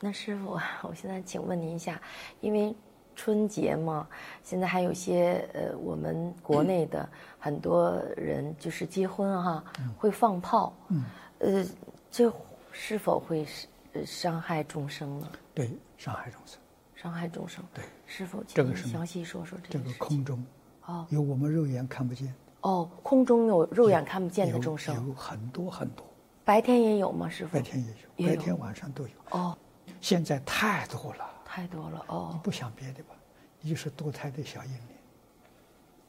那师傅，我现在请问您一下，因为春节嘛，现在还有些呃，我们国内的很多人就是结婚哈，会放炮，嗯，呃，这是否会是呃伤害众生呢？对，伤害众生。伤害众生。对，师傅，这个是请您详细说说这个这个。空中哦有我们肉眼看不见，哦，空中有肉眼看不见的众生，有很多很多，白天也有吗？师傅？白天也有白天晚上都有。哦，现在太多了，太多了哦。你不想别的吧，你就是堕胎的小婴灵，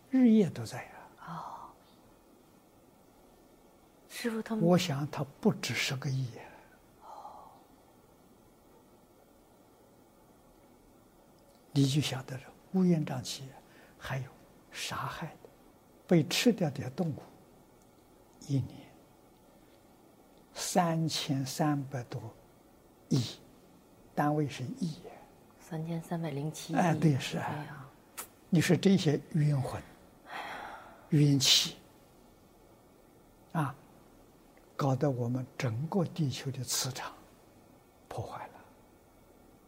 日夜都在呀、师傅他们我想他不止十个亿呀、你就晓得了，乌烟瘴气，还有杀害的、被吃掉的动物，一年。三千三百多亿，单位是亿呀。三千三百零七亿。哎对是啊哎，你说这些冤魂、冤气啊，搞得我们整个地球的磁场破坏了，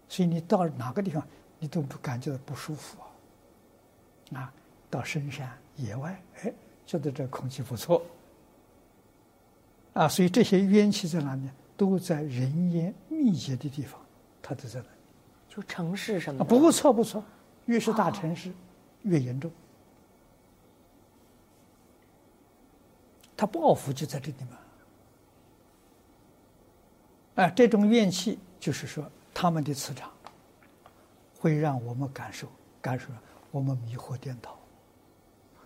所以你到哪个地方，你都不感觉到不舒服啊。啊，到深山野外，哎，觉得这空气不错啊，所以这些冤气在哪里？都在人烟密集的地方，它就在那里。就城市什么。不错不错，越是大城市、越严重。他报复就在这里嘛。哎，这种怨气就是说，他们的磁场会让我们感受感受我们迷惑颠倒，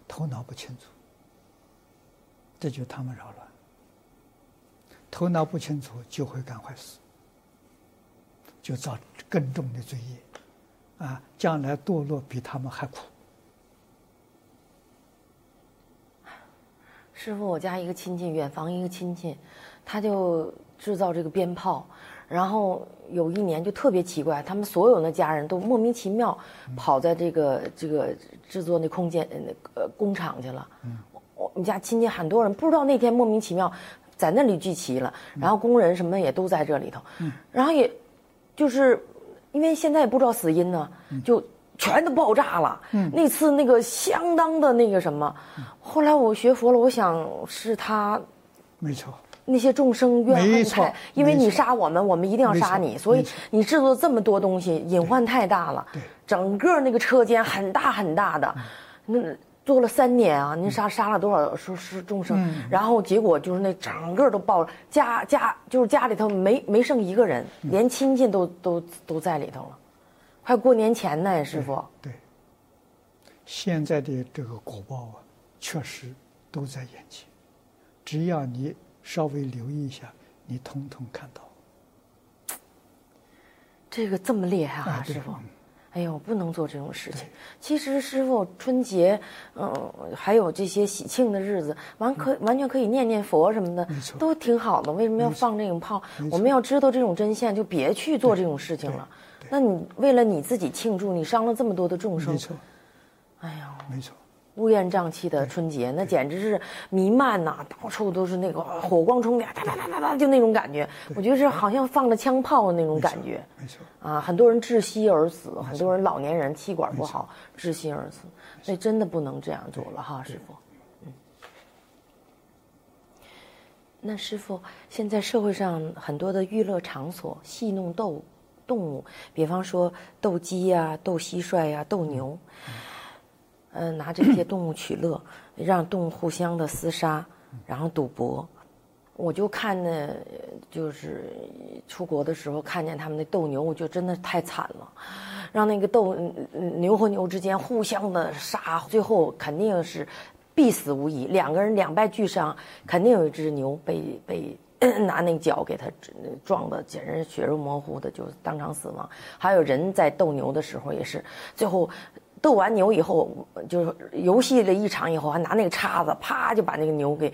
头脑不清楚，这就是他们扰乱。头脑不清楚就会干坏事。就造更重的罪业，啊，将来堕落比他们还苦。师傅，我家一个亲戚，远房一个亲戚，他就制造这个鞭炮，然后有一年就特别奇怪，他们所有的家人都莫名其妙跑在这个这个制作那空间呃那个呃工厂去了。嗯。我们家亲戚很多人不知道那天莫名其妙在那里聚齐了，然后工人什么也都在这里头，然后也就是因为现在也不知道死因呢，就全都爆炸了。那次那个相当的那个什么，后来我学佛了，我想是他没错，那些众生怨恨太，因为你杀我们，我们一定要杀你，所以你制作这么多东西，隐患太大了对。整个那个车间很大很大的，那做了三年啊，您杀杀了多少说是众生？然后结果就是那整个都爆了，家家就是家里头没没剩一个人，连亲戚都都都在里头了，快过年前呢，师傅。对。现在的这个果报啊，确实都在眼前，只要你稍微留意一下，你通通看到。这个这么厉害啊，啊师傅！哎呦，不能做这种事情。其实师傅，春节，嗯、还有这些喜庆的日子，完可完全可以念念佛什么的都挺好的。为什么要放这种炮？我们要知道这种真相，就别去做这种事情了。那你为了你自己庆祝，你伤了这么多的众生没，错，哎呀，没错，乌烟瘴气的春节，那简直是弥漫呐、到处都是那个火光冲天，哒哒哒哒哒，就那种感觉。我觉得是好像放了枪炮的那种感觉。没错，啊，很多人窒息而死，很多人老年人气管不好窒息而死，所以真的不能这样做了哈，师傅。嗯，那师傅，现在社会上很多的娱乐场所戏弄斗动物，比方说斗鸡呀、斗蟋蟀呀、斗牛，嗯、嗯拿这些动物取乐，让动物互相的厮杀，然后赌博。我就看呢，就是出国的时候看见他们那斗牛，我就真的太惨了，让那个斗牛和牛之间互相的杀，最后肯定是必死无疑，两个人两败俱伤，肯定有一只牛被被。拿那脚给它撞的，简直血肉模糊的，就当场死亡。还有人在斗牛的时候也是，最后斗完牛以后，就是游戏了一场以后，还拿那个叉子啪就把那个牛给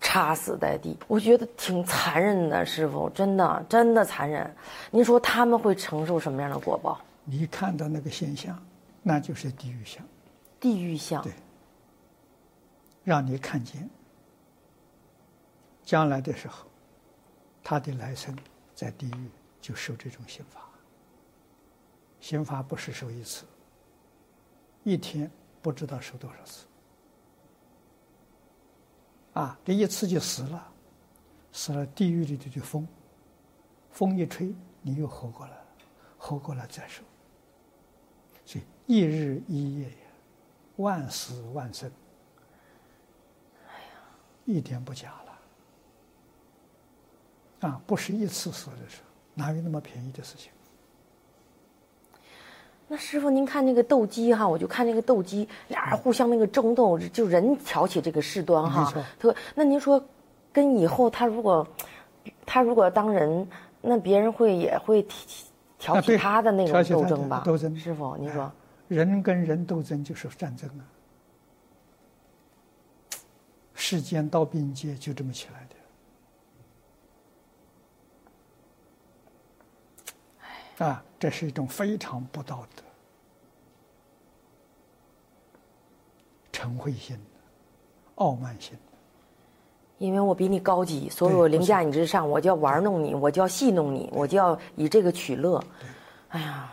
插死在地。我觉得挺残忍的，师傅，真的真的残忍。您说他们会承受什么样的果报？你看到那个现象，那就是地狱相，地狱相对，让你看见将来的时候，他的来生在地狱就受这种刑罚。刑罚不是受一次，一天不知道受多少次。啊，这一次就死了，死了地狱里头就风，风一吹，你又活过来了，活过来再受。所以一日一夜呀，万死万生。哎呀，一点不假了。啊，不是一次死的时候，哪有那么便宜的事情？那师傅，您看那个斗鸡哈，我就看那个斗鸡，俩人互相那个争斗，就人挑起这个事端哈。特那您说，跟以后他如果，他如果当人，那别人会也会挑起他的那种斗争吧？斗争。师傅，您说，人跟人斗争就是战争啊。世间刀兵劫就这么起来的。啊。这是一种非常不道德、嗔恚心、傲慢心。因为我比你高级，所以我凌驾你之上，我就要玩弄你，我就要戏弄你，我就要以这个取乐。哎呀，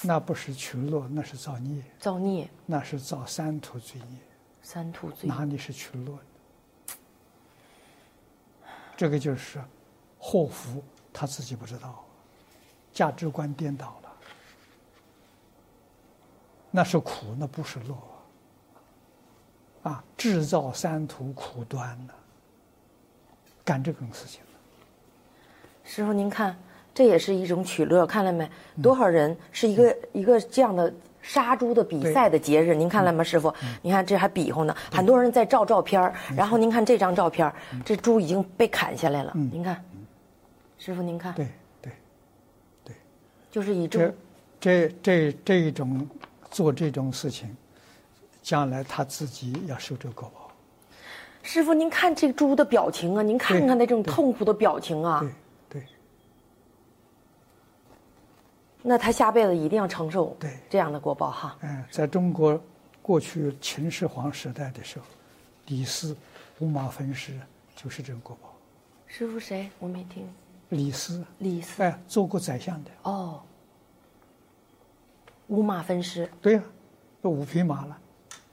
那不是取乐，那是造孽。造孽。那是造三途罪孽。三途罪。哪里是取乐呢这个就是祸福，他自己不知道。价值观颠倒了，那是苦，那不是乐啊！制造三途苦端呢，干这种事情。师傅，您看，这也是一种取乐，看了没？多少人是一个一个这样的杀猪的比赛的节日？您看了吗，师傅？你看这还比划呢，很多人在照照片然后您看这张照片这猪已经被砍下来了。您看，师傅您看。对。就是以这这这这一种做这种事情，将来他自己要受这个果报。师傅，您看这个猪的表情啊，您看看那种痛苦的表情啊。对对。那他下辈子一定要承受对这样的果报哈。嗯，在中国过去秦始皇时代的时候，李斯、五马分尸就是这个果报。师傅谁？我没听。李斯，李斯，哎，做过宰相的。哦，五马分尸。对呀，这五匹马了，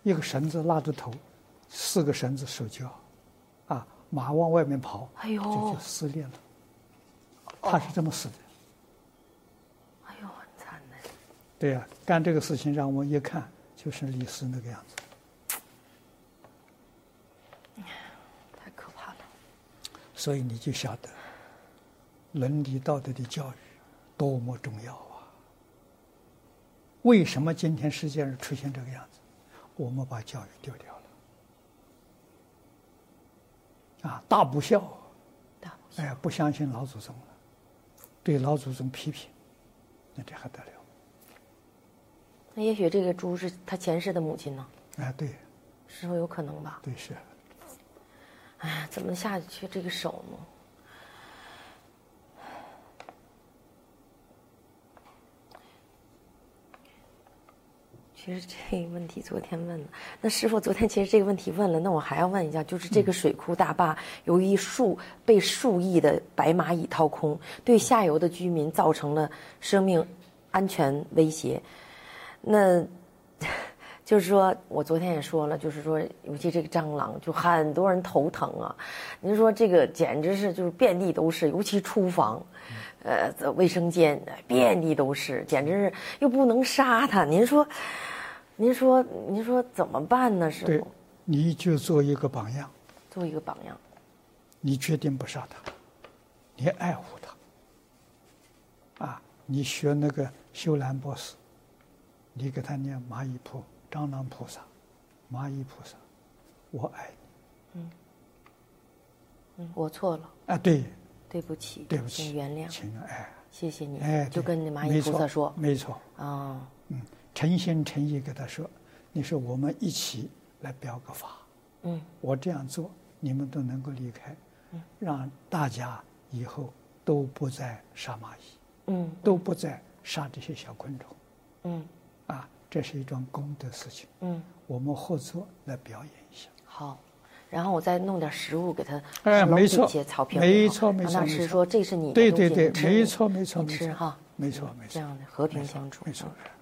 一个绳子拉着头，四个绳子手脚，啊，马往外面跑，哎呦，就就撕裂了。他是这么死的。哎呦，很惨的。对呀，干这个事情让我一看就是李斯那个样子。太可怕了。所以你就晓得。伦理道德的教育多么重要啊！为什么今天世界上出现这个样子？我们把教育丢掉了啊！大不孝，哎，不相信老祖宗了，对老祖宗批评，那这还得了？那也许这个猪是他前世的母亲呢？哎，对，是否有可能吧？对，是。哎呀，怎么下得去这个手呢？其实这个问题昨天问了，那师傅昨天其实这个问题问了，那我还要问一下，就是这个水库大坝由于数被数亿的白蚂蚁掏空，对下游的居民造成了生命安全威胁。那 就是说我昨天也说了，就是说尤其这个蟑螂，就很多人头疼啊。您说这个简直是就是遍地都是，尤其厨房，呃，卫生间遍地都是，简直是又不能杀它。您说。您说，您说怎么办呢？师傅，你就做一个榜样，做一个榜样。你决定不杀他，你爱护他。啊，你学那个修兰博士，你给他念蚂蚁菩蟑螂菩萨、蚂蚁菩萨，我爱你。嗯，嗯，我错了。啊，对，对不起，对不起，请原谅，请哎，谢谢你。哎，就跟蚂蚁菩萨说，没错。啊，嗯。诚心诚意给他说：“你说我们一起来表个法，嗯，我这样做，你们都能够离开，嗯，让大家以后都不再杀蚂蚁，嗯，都不再杀这些小昆虫，嗯，啊，这是一桩功德事情，嗯，我们合作来表演一下。好，然后我再弄点食物给他，哎没错没错没错没错。吃说这是你的对对对没错没错你没错。吃哈，没错没错。这样的和平相处。没错。嗯。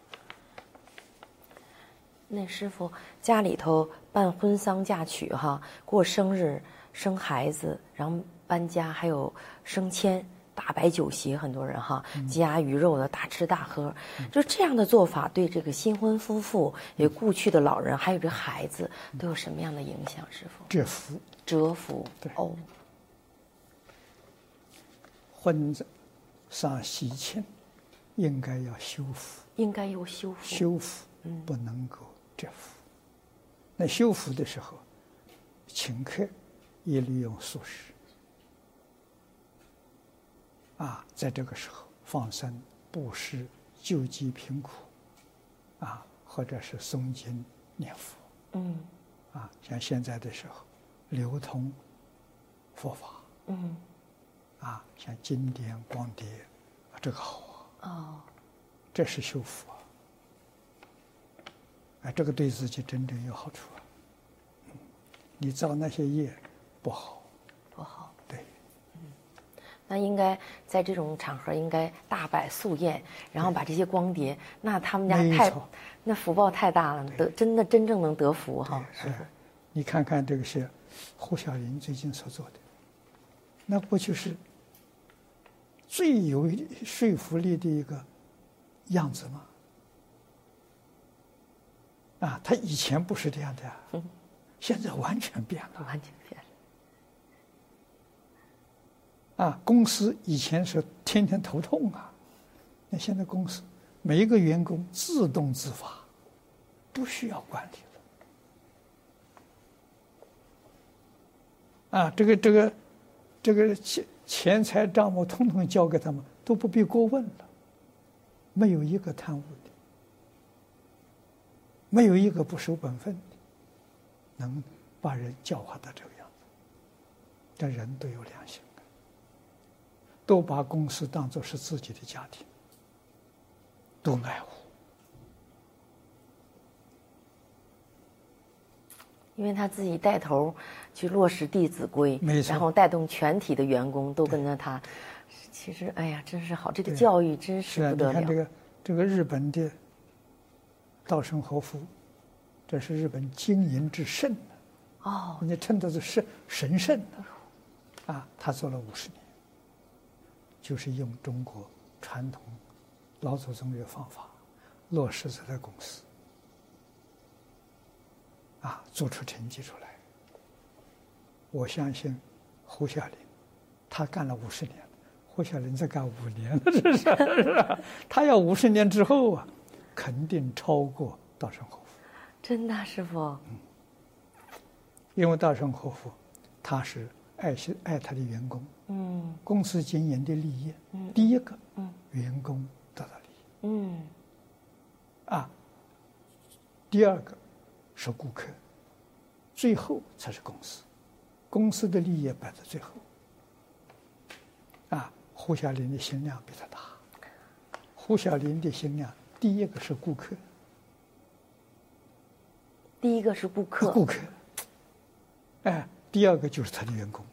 那师傅家里头办婚丧嫁娶哈，过生日、生孩子，然后搬家，还有升迁，大摆酒席，很多人哈，鸡鸭鱼肉的大吃大喝，就这样的做法对这个新婚夫妇、也故去的老人，还有这孩子，都有什么样的影响？师傅，折福折福对哦，婚丧喜庆，应该要修复，应该有修复，修复不能够折福。那修复的时候，请客也利用素食。啊，在这个时候放生、布施、救济贫苦，啊，或者是诵经念佛，嗯。啊，像现在的时候，流通佛法，嗯。啊，像经典光碟，啊这个好啊，哦，这是修复啊，哎，这个对自己真正有好处啊。嗯你造那些业不好，不好。对，那应该在这种场合应该大摆素宴，然后把这些光碟，那他们家太，那福报太大了，得真的真正能得福哈。是，你看看这个是胡小林最近所做的，那不就是最有说服力的一个样子吗？啊，他以前不是这样的呀、现在完全变了。完全变了。啊，公司以前是天天头痛啊，那现在公司每一个员工自动自发，不需要管理了。啊，这个这个这个钱钱财账目统统交给他们，都不必过问了，没有一个贪污的，没有一个不守本分的，能把人教化到这个样子，这人都有良心。都把公司当作是自己的家庭，都爱护。因为他自己带头去落实《弟子规没》，错然后带动全体的员工都跟着他。其实，哎呀，真是好，这个教育真是不得了。你看这个这个日本的稻盛和夫，这是日本经营之圣的，哦，人家称他是神神圣的，啊，他做了五十年，就是用中国传统老祖宗的方法落实在他公司，啊，做出成绩出来。我相信胡小林，他干了五十年，胡小林再干五年了，这是是吧？他要五十年之后啊，肯定超过稻盛和夫。真的，师傅，因为稻盛和夫他是爱惜爱他的员工，嗯。公司经营的利益，嗯。第一个嗯。员工得到利益。嗯，啊，第二个是顾客，最后才是公司，公司的利益摆在最后。啊，胡小林的心量比他大，胡小林的心量第一个是顾客，第一个是顾客，顾客，哎，第二个就是他的员工。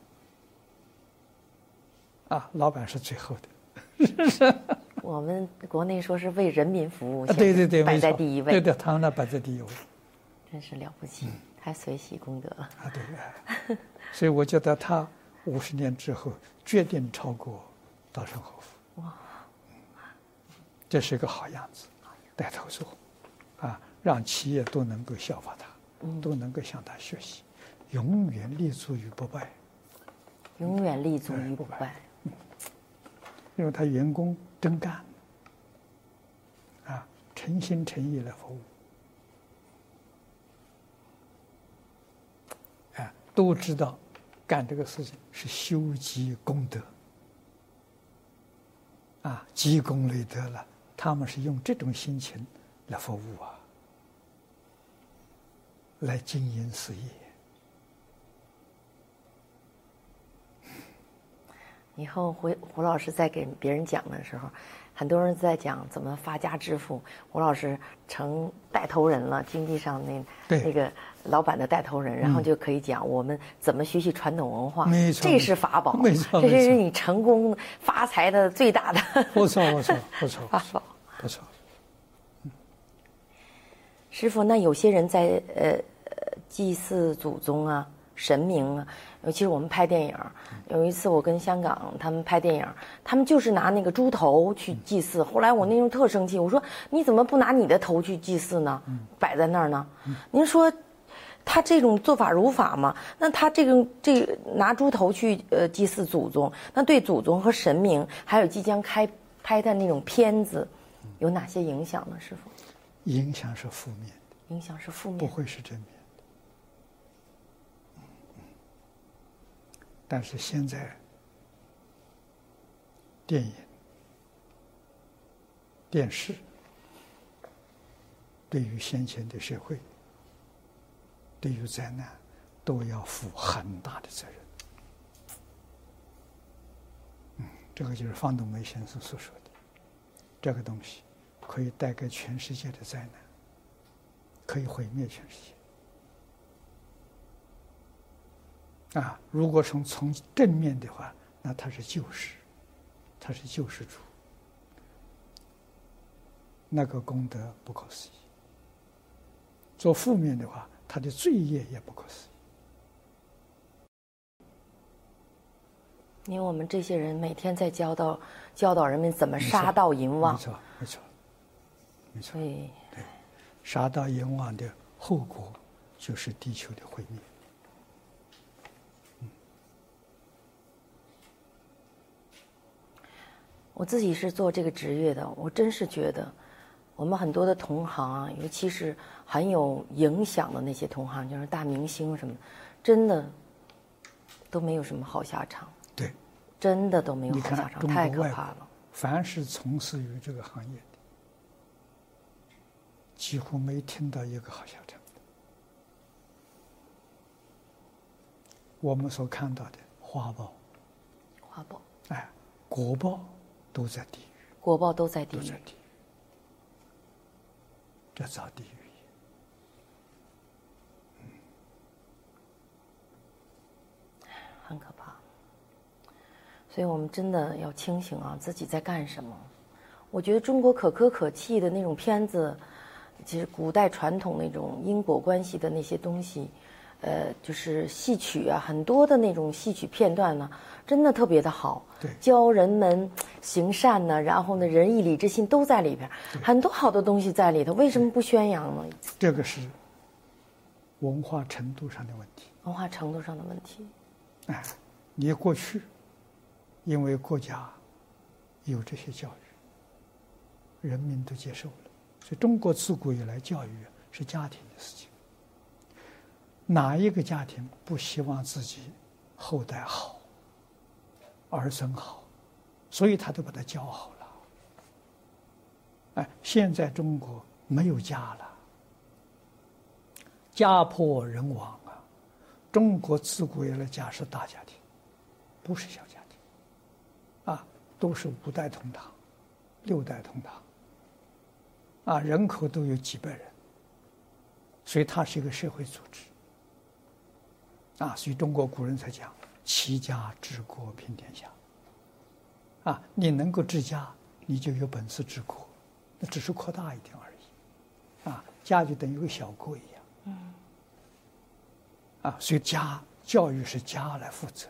啊，老板是最后的。我们国内说是为人民服务，啊，对对对，摆没在第一位，对对，他们那摆在第一位。真是了不起，太随喜功德了。啊，对，哎 所以我觉得他五十年之后决定超过稻盛和夫。哇，这是一个好样子，带头做，啊，让企业都能够效法他，都能够向他学习，永远立足于不败，永远立足于不不败。败。因为他员工真干，啊，诚心诚意来服务，哎，都知道干这个事情是修积功德，啊，积功累德了，他们是用这种心情来服务啊，来经营事业。以后胡胡老师在给别人讲的时候，很多人在讲怎么发家致富，胡老师成带头人了，经济上那那个老板的带头人，然后就可以讲我们怎么学习传统文化，没错这是法宝，没错这是你成功发财的最大的不错不错不错。法宝。不错。师傅，那有些人在呃呃祭祀祖宗啊、神明啊，尤其是我们拍电影，有一次我跟香港他们拍电影，他们就是拿那个猪头去祭祀。后来我那时候特生气，我说你怎么不拿你的头去祭祀呢？摆在那儿呢？您说他这种做法如法吗？那他这个这个拿猪头去呃祭祀祖宗，那对祖宗和神明，还有即将开拍的那种片子，有哪些影响呢？师傅？影响是负面的，影响是负面不会是正面的。但是现在，电影、电视对于先前的社会，对于灾难，都要负很大的责任。嗯，这个就是方东梅先生所说的，这个东西可以带给全世界的灾难，可以毁灭全世界。啊，如果从从正面的话，那他是救世，他是救世主，那个功德不可思议。做负面的话，他的罪业也不可思议。因为我们这些人每天在教导教导人们怎么杀盗淫妄没，错，没错，没错所。以杀到阎王的后果就是地球的毁灭。我自己是做这个职业的，我真是觉得我们很多的同行啊，尤其是很有影响的那些同行，就是大明星什么的，真的都没有什么好下场，对，真的都没有好下场，太可怕了。，凡是从事于这个行业的，几乎没听到一个好下场的。我们所看到的花报，花报、哎，果报都在地狱，国报都在地狱，都在地狱，这造地狱业。很可怕。所以我们真的要清醒啊，自己在干什么。我觉得中国可歌可泣的那种片子，其实古代传统那种因果关系的那些东西，呃，就是戏曲啊，很多的那种戏曲片段呢，真的特别的好，对教人们行善呢，然后呢，仁义礼智信都在里边，很多好的东西在里头，为什么不宣扬呢？这个是文化程度上的问题。文化程度上的问题，哎，你过去因为国家有这些教育，人民都接受了，所以中国自古以来教育是家庭的事情。哪一个家庭不希望自己后代好，儿孙好，所以他都把他教好了。哎，现在中国没有家了，家破人亡啊！中国自古以来家是大家庭，不是小家庭，啊，都是五代同堂，六代同堂，啊，人口都有几百人，所以它是一个社会组织，啊，所以中国古人才讲“齐家治国平天下”，啊，你能够治家，你就有本事治国，那只是扩大一点而已，啊，家就等于个小国一样。嗯啊，所以家教育是家来负责，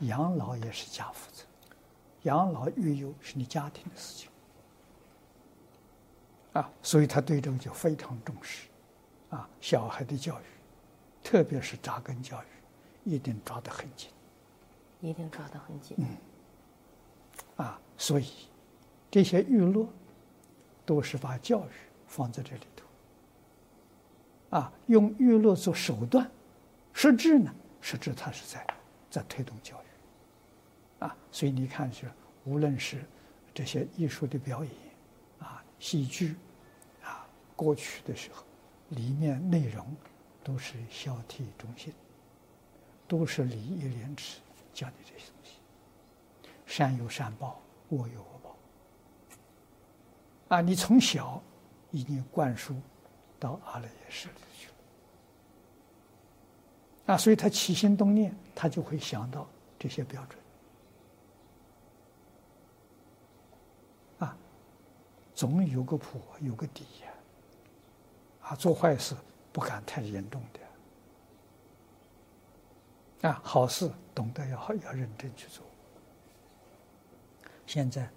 养老也是家负责，养老育幼是你家庭的事情。啊，所以他对这个就非常重视，啊，小孩的教育，特别是扎根教育，一定抓得很紧。一定抓得很紧。嗯啊，所以这些娱乐都是把教育放在这里头，啊，用娱乐做手段，实质呢，实质它是在在推动教育，啊，所以你看是无论是这些艺术的表演，啊，戏剧，过去的时候，里面内容都是孝悌忠信，都是礼义廉耻教你这些东西。善有善报，恶有恶报。啊，你从小已经灌输到阿赖耶识里去了，啊，所以他起心动念，他就会想到这些标准，啊，总有个谱，有个底呀，做坏事不敢太严重的，啊，好事懂得要要认真去做。现在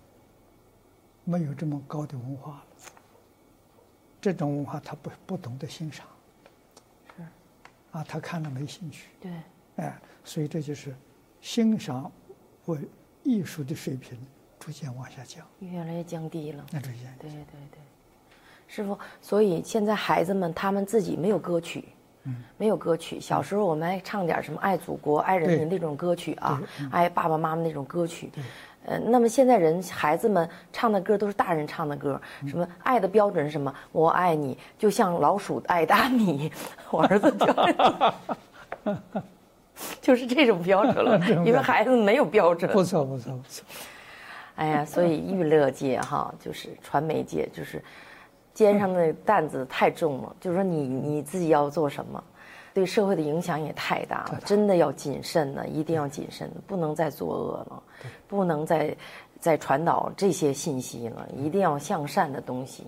没有这么高的文化了，这种文化他不不懂得欣赏，是，啊，他看了没兴趣，对，哎，所以这就是欣赏或艺术的水平逐渐往下降，越来越降低了。那逐渐对对对，师傅，所以现在孩子们他们自己没有歌曲，嗯，没有歌曲。小时候我们爱唱点什么爱祖国、爱人民那种歌曲啊对，爱爸爸妈妈那种歌曲对。呃，那么现在人孩子们唱的歌都是大人唱的歌，嗯什么爱的标准是什么？我爱你，就像老鼠爱大米。我儿子就 就是这种标准了，因为孩子没有标准。不错不错不错，哎呀，所以娱乐界哈，就是传媒界，就是肩上的担子太重了。就是说你你自己要做什么，对社会的影响也太大了，真的要谨慎呢，一定要谨慎，不能再作恶了，不能再再传导这些信息了，一定要向善的东西。